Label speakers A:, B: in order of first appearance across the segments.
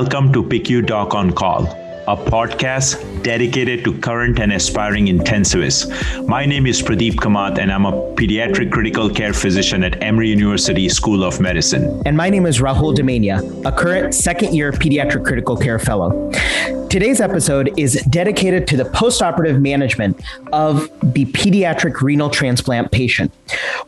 A: Welcome to PICU Doc on Call, a podcast dedicated to current and aspiring intensivists. My name is Pradeep Kamath, and I'm a pediatric critical care physician at Emory University School of Medicine.
B: And my name is Rahul Damania, a current second year pediatric critical care fellow. Today's episode is dedicated to the postoperative management of the pediatric renal transplant patient.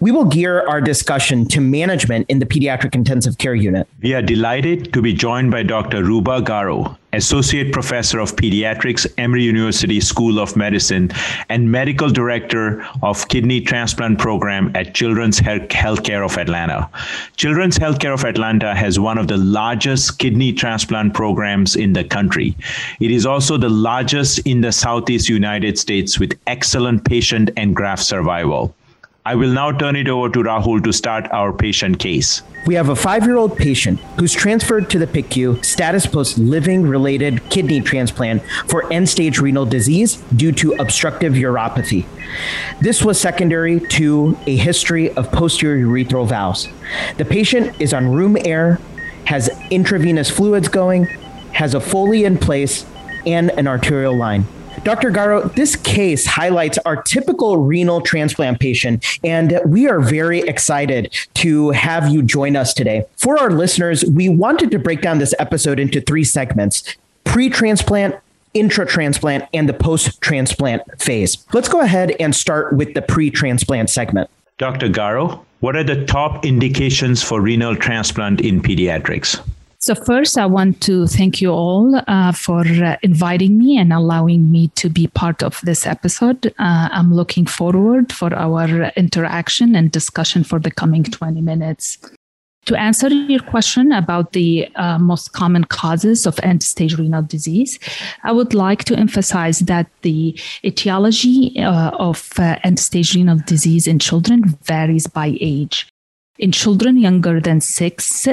B: We will gear our discussion to management in the pediatric intensive care unit.
A: We are delighted to be joined by Dr. Ruba Garo, Associate Professor of Pediatrics, Emory University School of Medicine, and Medical Director of Kidney Transplant Program at Children's Healthcare of Atlanta. Children's Healthcare of Atlanta has one of the largest kidney transplant programs in the country. It is also the largest in the Southeast United States with excellent patient and graft survival. I will now turn it over to Rahul to start our patient case.
B: We have a five year old patient who's transferred to the PICU status post living related kidney transplant for end stage renal disease due to obstructive uropathy. This was secondary to a history of posterior urethral valves. The patient is on room air, has intravenous fluids going, has a Foley in place, and an arterial line. Dr. Garo, this case highlights our typical renal transplant patient, and we are very excited to have you join us today. For our listeners, we wanted to break down this episode into three segments pre transplant, intra transplant, and the post transplant phase. Let's go ahead and start with the pre transplant segment.
A: Dr. Garo, what are the top indications for renal transplant in pediatrics?
C: So, first, I want to thank you all uh, for uh, inviting me and allowing me to be part of this episode. Uh, I'm looking forward for our interaction and discussion for the coming 20 minutes. To answer your question about the uh, most common causes of end stage renal disease, I would like to emphasize that the etiology uh, of uh, end stage renal disease in children varies by age. In children younger than six,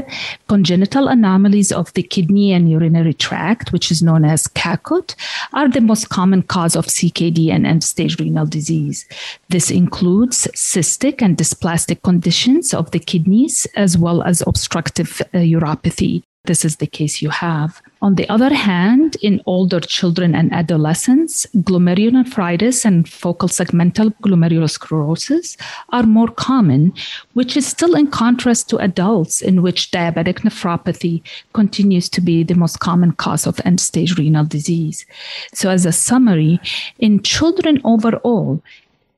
C: congenital anomalies of the kidney and urinary tract, which is known as CAKUT, are the most common cause of CKD and end stage renal disease. This includes cystic and dysplastic conditions of the kidneys, as well as obstructive uh, uropathy this is the case you have. On the other hand, in older children and adolescents, glomerulonephritis and focal segmental glomerulosclerosis are more common, which is still in contrast to adults, in which diabetic nephropathy continues to be the most common cause of end stage renal disease. So, as a summary, in children overall,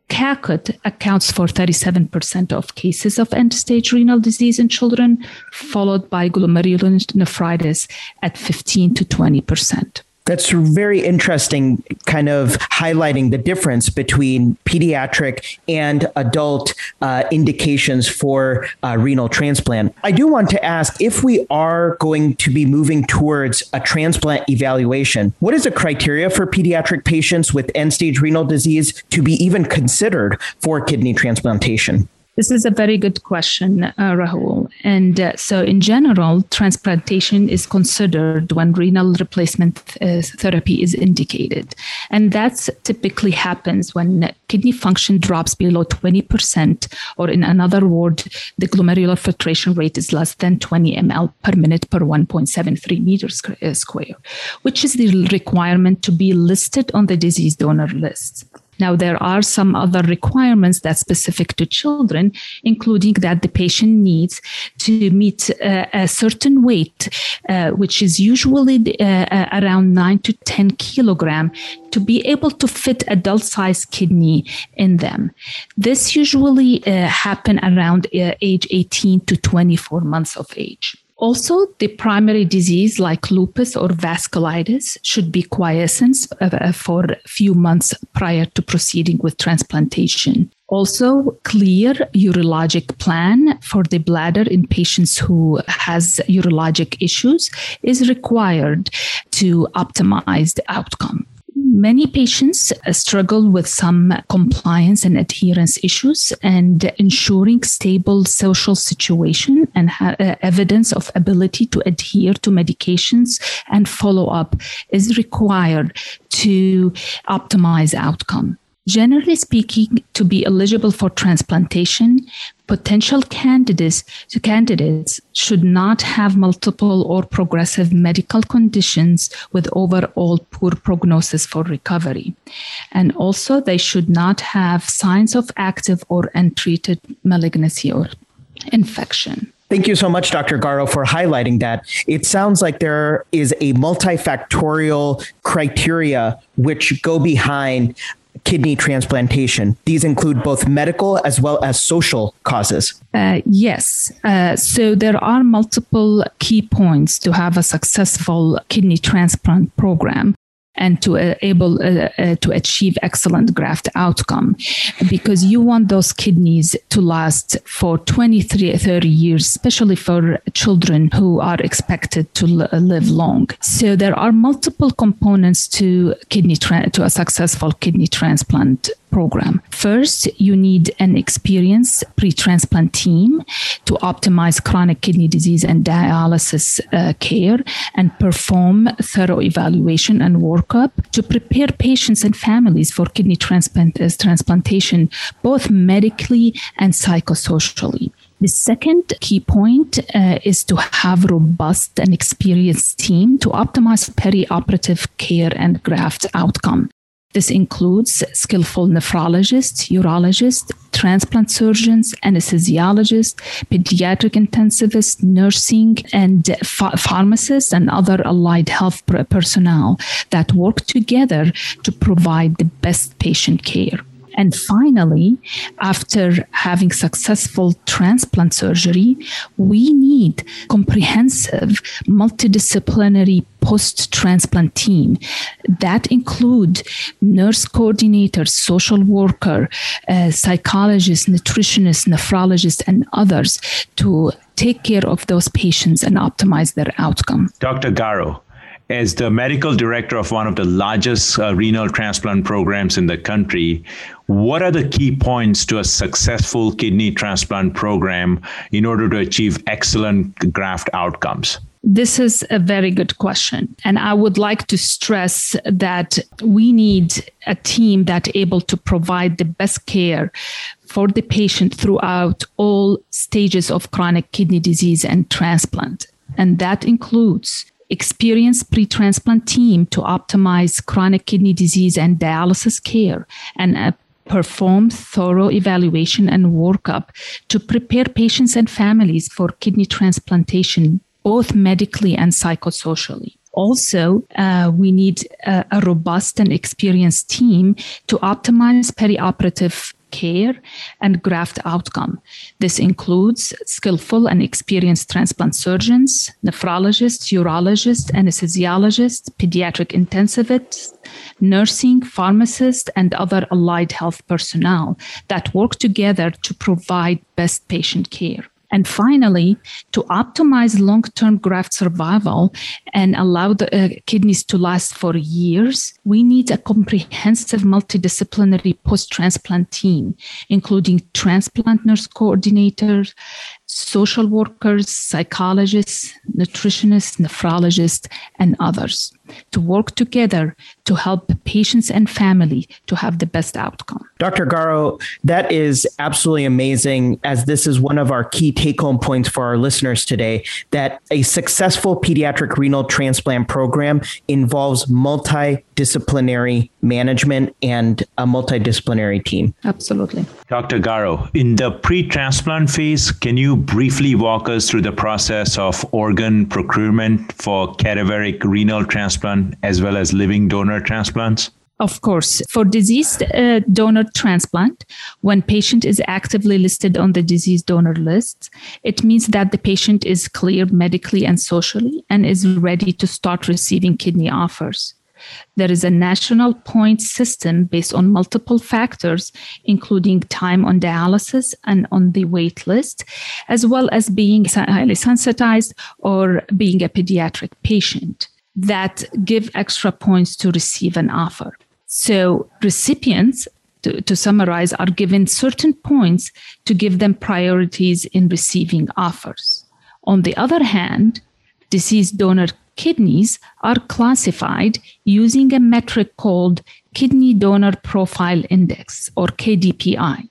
C: CAKUT accounts for 37% of cases of end stage renal disease in children, followed by glomerulonephritis at 15 to 20%.
B: That's very interesting, kind of highlighting the difference between pediatric and adult uh, indications for uh, renal transplant. I do want to ask if we are going to be moving towards a transplant evaluation, what is the criteria for pediatric patients with end stage renal disease to be even considered for kidney transplantation?
C: This is a very good question, uh, Rahul. And uh, so, in general, transplantation is considered when renal replacement uh, therapy is indicated. And that typically happens when kidney function drops below 20%, or in another word, the glomerular filtration rate is less than 20 ml per minute per 1.73 meters uh, square, which is the requirement to be listed on the disease donor list. Now, there are some other requirements that's specific to children, including that the patient needs to meet uh, a certain weight, uh, which is usually uh, uh around 9 to 10 kilogram, to be able to fit adult sized kidney in them. This usually uh, happen around age 18 to 24 months of age. Also, the primary disease like lupus or vasculitis should be quiescent uh, for a few months prior to proceeding with transplantation. Also, clear urologic plan for the bladder in patients who has urologic issues is required to optimize the outcome. Many patients uh, struggle with some compliance and adherence issues, and ensuring stable social situation and ha- uh, evidence of ability to adhere to medications and follow up is required to optimize outcome. Generally speaking, to be eligible for transplantation, potential candidates candidates should not have multiple or progressive medical conditions with overall poor prognosis for recovery. And also they should not have signs of active or untreated malignancy or infection.
B: Thank you so much, Dr. Garo, for highlighting that. It sounds like there is a multifactorial criteria which go behind kidney transplantation. These include both medical as well as social causes.
C: Uh, yes. Uh, so there are multiple key points to have a successful kidney transplant program and to uh, able uh, uh, to achieve excellent graft outcome. Because you want those kidneys to last for 23 30 years especially for children who are expected to live long. So there are multiple components to kidney tra- to a successful kidney transplant program. First, you need an experienced pre transplant team to optimize chronic kidney disease and dialysis uh, care and perform thorough evaluation and workup to prepare patients and families for kidney transplant, uh, transplantation, both medically and psychosocially. The second key point uh, is to have robust and experienced team to optimize perioperative care and graft outcome. This includes skillful nephrologists, urologists, transplant surgeons, anesthesiologists, pediatric intensivists, nursing, and ph- pharmacists and other allied health personnel that work together to provide the best patient care. And finally, after having successful transplant surgery, we need comprehensive multidisciplinary post-transplant team that include nurse coordinators, social worker, uh, psychologists, nutritionists, nephrologists, and others to take care of those patients and optimize their outcome.
A: Dr. Garo, as the medical director of one of the largest uh, renal transplant programs in the country, what are the key points to a successful kidney transplant program in order to achieve excellent graft outcomes?
C: This is a very good question. And I would like to stress that we need a team that's able to provide the best care for the patient throughout all stages of chronic kidney disease and transplant. And that includes experienced pre-transplant team to optimize chronic kidney disease and dialysis care and uh, perform thorough evaluation and workup to prepare patients and families for kidney transplantation both medically and psychosocially. Also uh, we need a, a, robust and experienced team to optimize perioperative care and graft outcome. This includes skillful and experienced transplant surgeons, nephrologists, urologists, anesthesiologists, pediatric intensivists, nursing, pharmacists, and other allied health personnel that work together to provide best patient care. And finally, to optimize long term graft survival and allow the uh, kidneys to last for years, we need a comprehensive multidisciplinary post transplant team, including transplant nurse coordinators, social workers, psychologists, nutritionists, nephrologists, and others to work together to help patients and family to have the best outcome.
B: Dr. Garo, that is absolutely amazing as this is one of our key take home points for our listeners today that a successful pediatric renal transplant program involves multidisciplinary management and a multidisciplinary team.
C: Absolutely.
A: Dr. Garo, in the pre transplant phase, can you briefly walk us through the process of organ procurement for cadaveric renal transplant as well as living donor transplants?
C: Of course, for diseased uh, donor transplant, when patient is actively listed on the disease donor list, it means that the patient is cleared medically and socially and is ready to start receiving kidney offers. There is a national point system based on multiple factors, including time on dialysis and on the wait list, as well as being highly sensitized or being a pediatric patient that give extra points to receive an offer. So recipients to, to, summarize, are given certain points to give them priorities in receiving offers. On the other hand, deceased donor kidneys are classified using a metric called Kidney Donor Profile Index or KDPI.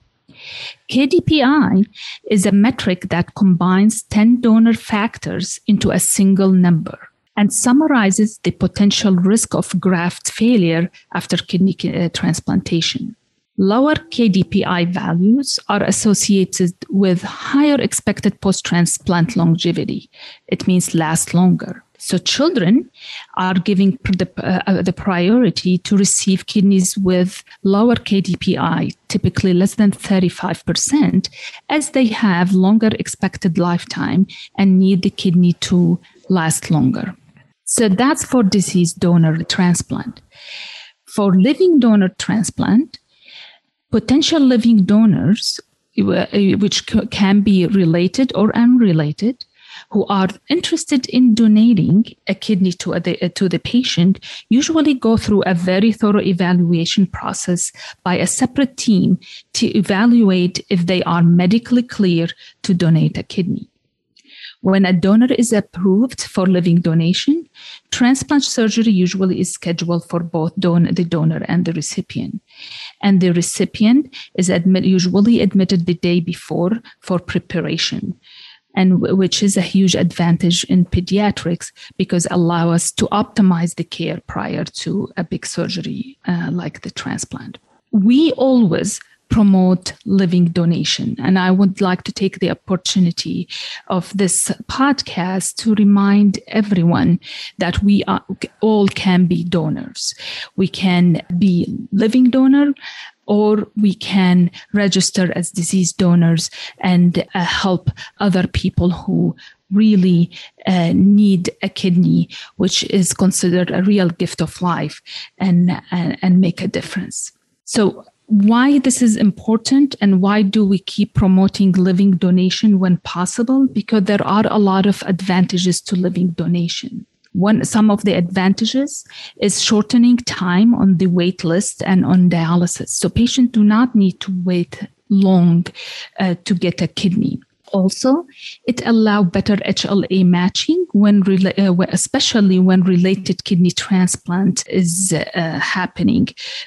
C: KDPI is a metric that combines 10 donor factors into a single number and summarizes the potential risk of graft failure after kidney uh, transplantation. Lower KDPI values are associated with higher expected post transplant longevity. It means last longer. So children are giving the, uh, the priority to receive kidneys with lower KDPI, typically less than 35%, as they have longer expected lifetime and need the kidney to last longer. So that's for deceased donor transplant. For living donor transplant, potential living donors, uh, which can be related or unrelated, who are interested in donating a kidney to the, to the patient usually go through a very thorough evaluation process by a separate team to evaluate if they are medically clear to donate a kidney. When a donor is approved for living donation, transplant surgery usually is scheduled for both don- the donor and the recipient. And the recipient is admit- usually admitted the day before for preparation and which is a huge advantage in pediatrics because allow us to optimize the care prior to a big surgery uh, like the transplant. We always promote living donation. And I would like to take the opportunity of this podcast to remind everyone that we are, all can be donors. We can be living donor or we can register as disease donors and uh, help other people who really uh, need a kidney, which is considered a real gift of life and, and, and make a difference. So why this is important and why do we keep promoting living donation when possible? Because there are a lot of advantages to living donation. One, some of the advantages is shortening time on the wait list and on dialysis. So patients do not need to wait long uh, to get a kidney. Also, it allow better HLA matching when, uh, especially when related kidney transplant is uh, happening.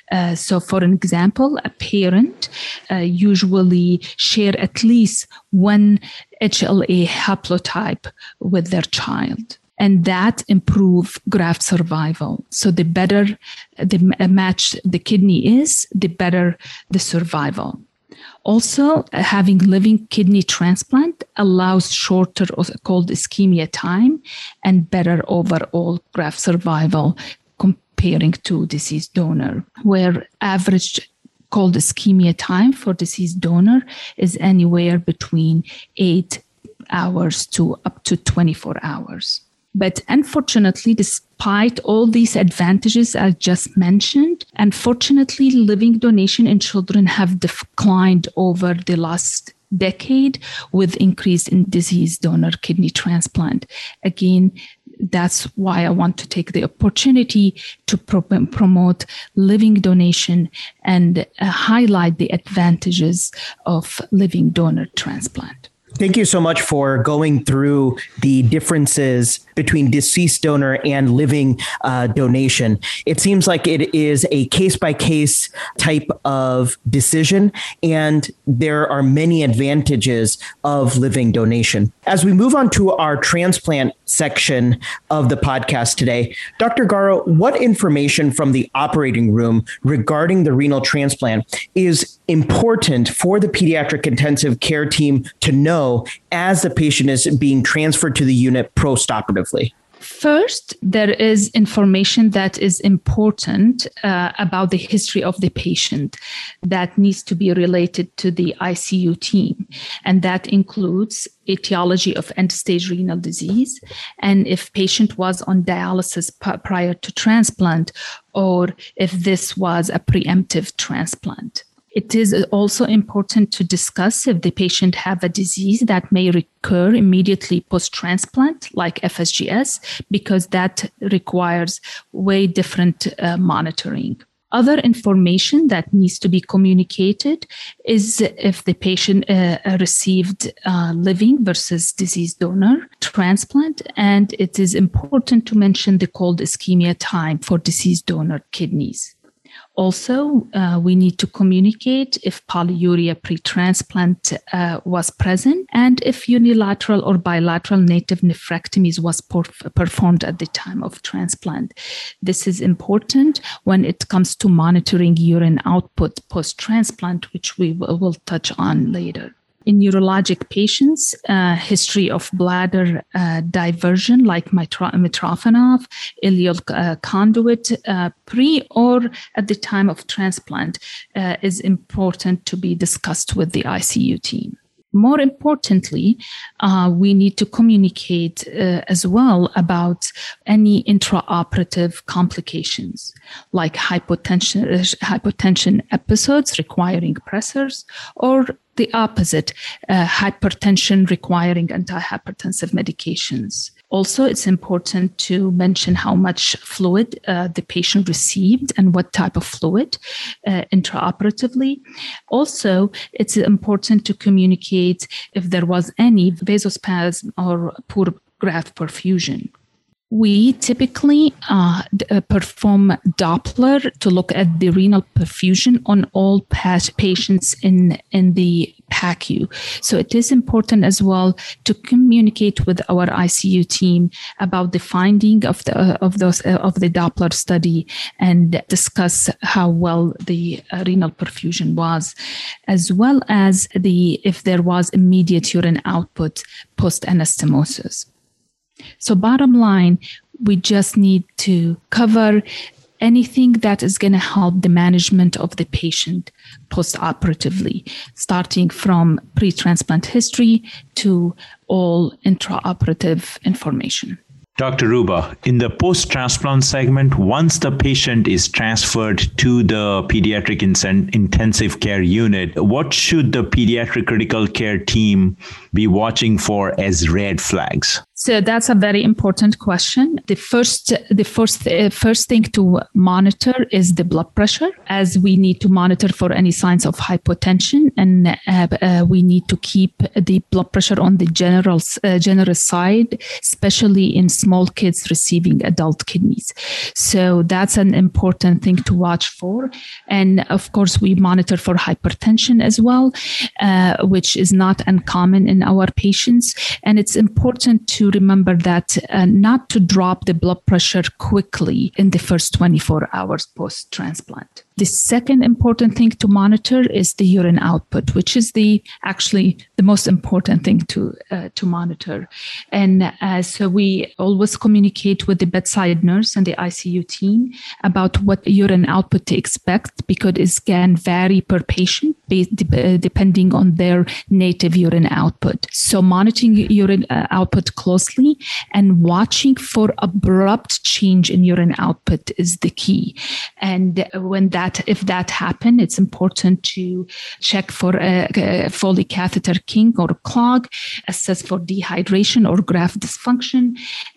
C: Uh, so, for an example, a parent uh, usually share at least one HLA haplotype with their child and that improve graft survival. So the better the uh, match the kidney is, the better the survival. Also, having living kidney transplant allows shorter cold ischemia time and better overall graft survival comparing to deceased donor, where average cold ischemia time for deceased donor is anywhere between eight hours to up to 24 hours. But unfortunately, despite all these advantages I just mentioned, unfortunately, living donation in children have declined over the last decade with increase in disease donor kidney transplant. Again, that's why I want to take the opportunity to pro- promote living donation and uh, highlight the advantages of living donor transplant.
B: Thank you so much for going through the differences between deceased donor and living uh, donation. It seems like it is a case by case type of decision, and there are many advantages of living donation. As we move on to our transplant section of the podcast today, Dr. Garo, what information from the operating room regarding the renal transplant is important for the pediatric intensive care team to know as the patient is being transferred to the unit postoperatively?
C: First, there is information that is important uh, about the history of the patient that needs to be related to the ICU team. And that includes etiology of end stage renal disease and if patient was on dialysis p- prior to transplant or if this was a preemptive transplant. It is also important to discuss if the patient have a disease that may recur immediately post-transplant, like FSGS, because that requires way different uh, monitoring. Other information that needs to be communicated is if the patient uh, received uh, living versus deceased donor transplant, and it is important to mention the cold ischemia time for deceased donor kidneys. Also, uh, we need to communicate if polyuria pre-transplant uh, was present and if unilateral or bilateral native nephrectomies was performed at the time of transplant. This is important when it comes to monitoring urine output post-transplant, which we will touch on later in neurologic patients, uh, history of bladder uh, diversion like mitro- Mitrofanoff, ileal uh, conduit, uh, pre or at the time of transplant uh, is important to be discussed with the ICU team. More importantly, uh, we need to communicate as well about any intraoperative complications like hypotension, hypotension episodes requiring pressors or the opposite uh, hypertension requiring antihypertensive medications. Also, it's important to mention how much fluid uh, the patient received and what type of fluid uh, intraoperatively. Also, it's important to communicate if there was any vasospasm or poor graft perfusion we typically uh, uh, perform Doppler to look at the renal perfusion on all patients in, in the PACU. So it is important as well to communicate with our ICU team about the finding of the of those uh, of the Doppler study and discuss how well the uh, renal perfusion was, as well as the if there was immediate urine output post anastomosis. So, bottom line, we just need to cover anything that is going to help the management of the patient post-operatively, starting from pre-transplant history to all intraoperative information.
A: Dr. Ruba, in the post transplant segment, once the patient is transferred to the pediatric intensive care unit, what should the pediatric critical care team be watching for as red flags?
C: So that's a very important question. The first, the first, uh, first thing to monitor is the blood pressure, as we need to monitor for any signs of hypotension, and uh, uh, we need to keep the blood pressure on the general uh, generous side, especially in small kids receiving adult kidneys. So that's an important thing to watch for, and of course we monitor for hypertension as well, uh, which is not uncommon in our patients, and it's important to remember that uh, not to drop the blood pressure quickly in the first 24 hours post transplant. The second important thing to monitor is the urine output, which is the actually the most important thing to uh, to monitor. And uh, so we always communicate with the bedside nurse and the ICU team about what urine output to expect because it can vary per patient uh, depending on their native urine output. So monitoring urine uh, output closely and watching for abrupt change in urine output is the key. And when that that if that happened, it's important to check for a, a Foley catheter kink or clog, assess for dehydration or graft dysfunction,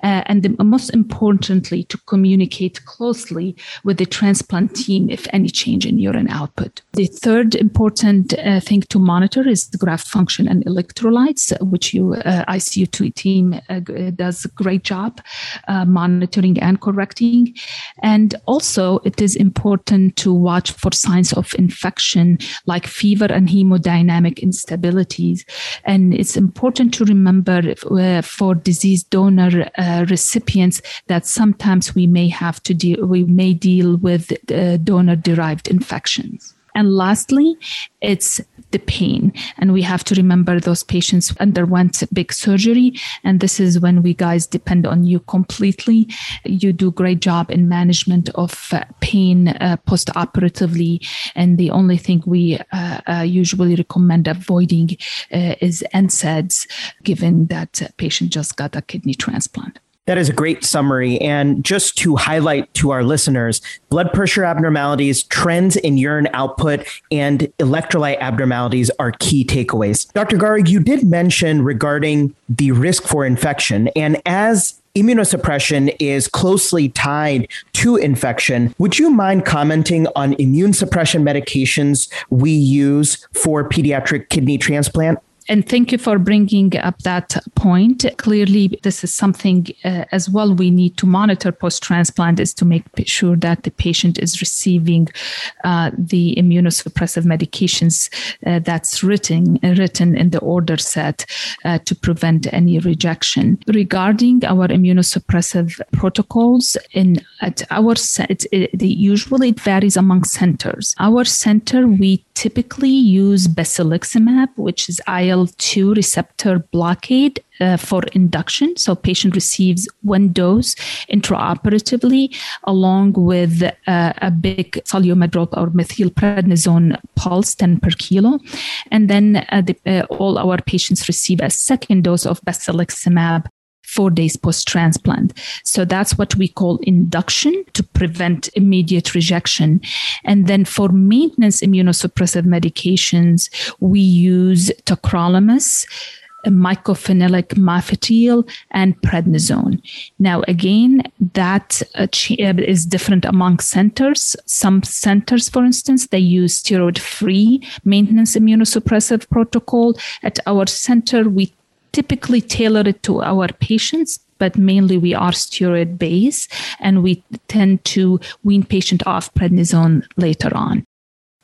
C: uh, and the, most importantly, to communicate closely with the transplant team if any change in urine output. The third important uh, thing to monitor is the graft function and electrolytes, which your uh, ICU team uh, does a great job uh, monitoring and correcting. And also, it is important to watch for signs of infection like fever and hemodynamic instabilities. And it's important to remember uh, for disease donor uh, recipients that sometimes we may have to deal, we may deal with uh, donor derived infections. And lastly, it's the pain. And we have to remember those patients underwent big surgery. And this is when we guys depend on you completely. You do great job in management of uh, pain uh, post-operatively. And the only thing we uh, uh usually recommend avoiding uh, is NSAIDs, given that patient just got a kidney transplant.
B: That is a great summary. And just to highlight to our listeners, blood pressure abnormalities, trends in urine output, and electrolyte abnormalities are key takeaways. Dr. Garo, you did mention regarding the risk for infection. And as immunosuppression is closely tied to infection. Would you mind commenting on immune suppression medications we use for pediatric kidney transplant?
C: And thank you for bringing up that point. Clearly, this is something uh, as well we need to monitor post transplant is to make sure that the patient is receiving uh, the immunosuppressive medications uh, that's written written in the order set uh, to prevent any rejection. Regarding our immunosuppressive protocols, in at our set, it, usually it varies among centers. Our center we typically use basiliximab, which is IL 2 receptor blockade uh, for induction. So, patient receives one dose intraoperatively along with uh, a big Solu-Medrol or methylprednisone pulse, 10 per kilo. And then uh, the, uh, all our patients receive a second dose of basiliximab four days post transplant. So that's what we call induction to prevent immediate rejection. And then for maintenance immunosuppressive medications, we use tacrolimus mycophenolate mofetil and prednisone. Now, again, that uh, uh, is different among centers. Some centers, for instance, they use steroid-free maintenance immunosuppressive protocol. At our center, we typically tailor it to our patients but mainly we are steroid based and we tend to wean patient off prednisone later on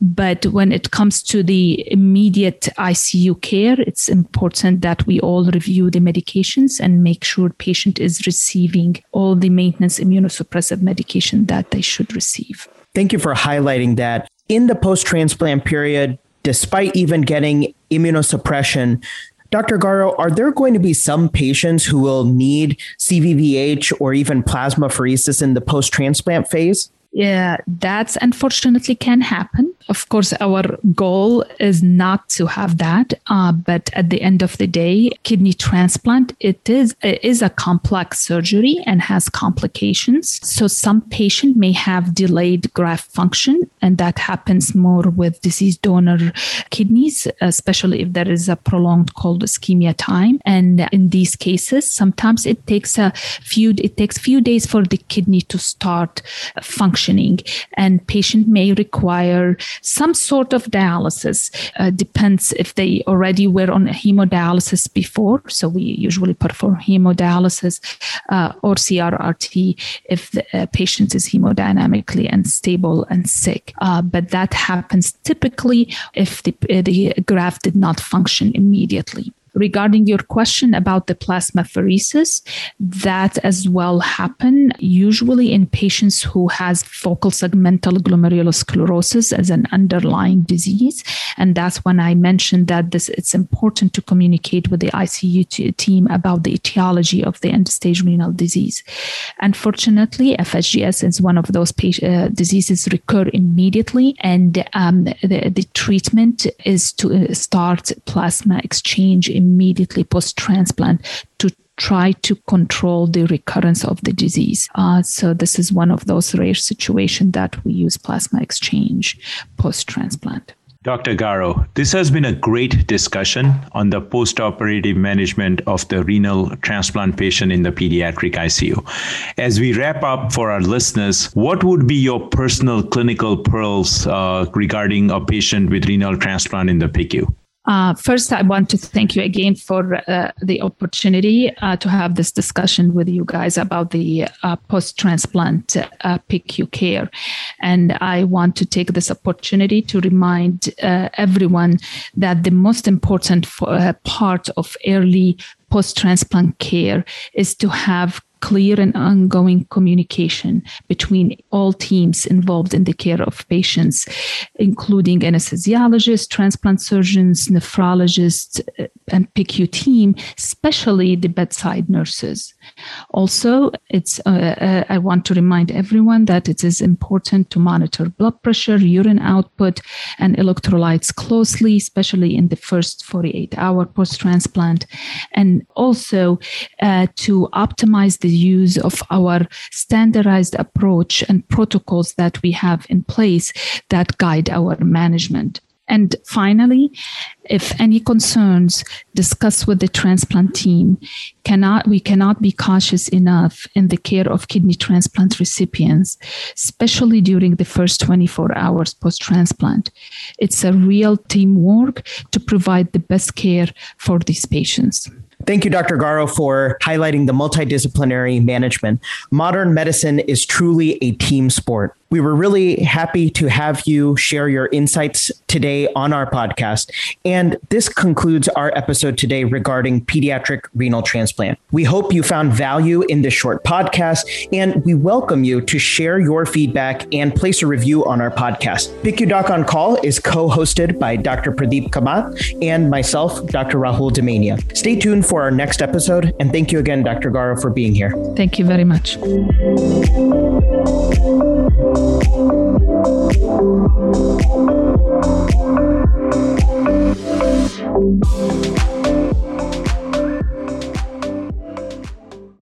C: but when it comes to the immediate ICU care, it's important that we all review the medications and make sure patient is receiving all the maintenance immunosuppressive medication that they should receive.
B: Thank you for highlighting that. In the post transplant period, despite even getting immunosuppression, Dr. Garo, are there going to be some patients who will need CVVH or even plasmapheresis in the post transplant phase?
C: Yeah, that's unfortunately can happen. Of course, our goal is not to have that, uh, but at the end of the day, kidney transplant it is it is a complex surgery and has complications. So some patient may have delayed graft function, and that happens more with diseased donor kidneys, especially if there is a prolonged cold ischemia time. And in these cases, sometimes it takes a few it takes few days for the kidney to start functioning, and patient may require some sort of dialysis. Uh, depends if they already were on hemodialysis before. So we usually perform hemodialysis uh, or CRRT if the uh, patient is hemodynamically unstable and sick. Uh, but that happens typically if the, the graft did not function immediately. Regarding your question about the plasmapheresis, that as well happen usually in patients who has focal segmental glomerulosclerosis as an underlying disease. And that's when I mentioned that this it's important to communicate with the ICU team about the etiology of the end stage renal disease. Unfortunately, FSGS is one of those uh, diseases recur immediately, and um, the, the treatment is to uh, start plasma exchange immediately post transplant to try to control the recurrence of the disease. Uh, so this is one of those rare situations that we use plasma exchange post transplant.
A: Dr. Garo, this has been a great discussion on the postoperative management of the renal transplant patient in the pediatric ICU. As we wrap up for our listeners, what would be your personal clinical pearls uh, regarding a patient with renal transplant in the PICU?
C: Uh, first, I want to thank you again for uh, the opportunity uh, to have this discussion with you guys about the uh, post transplant uh, PICU care. And I want to take this opportunity to remind uh, everyone that the most important for, part of early post transplant care is to have clear and ongoing communication between all teams involved in the care of patients, including anesthesiologists, transplant surgeons, nephrologists, and PICU team, especially the bedside nurses. Also, it's uh, uh, I want to remind everyone that it is important to monitor blood pressure, urine output, and electrolytes closely, especially in the first 48 hour post transplant, and also uh, to optimize the use of our standardized approach and protocols that we have in place that guide our management. And finally, if any concerns discussed with the transplant team cannot we cannot be cautious enough in the care of kidney transplant recipients, especially during the first 24 hours post transplant. It's a real teamwork to provide the best care for these patients.
B: Thank you, Dr. Garo, for highlighting the multidisciplinary management. Modern medicine is truly a team sport. We were really happy to have you share your insights today on our podcast. And this concludes our episode today regarding pediatric renal transplant. We hope you found value in this short podcast, and we welcome you to share your feedback and place a review on our podcast. PICU Doc on Call is co hosted by Dr. Pradeep Kamath and myself, Dr. Rahul Damania. Stay tuned for our next episode, and thank you again, Dr. Garo, for being here.
C: Thank you very much.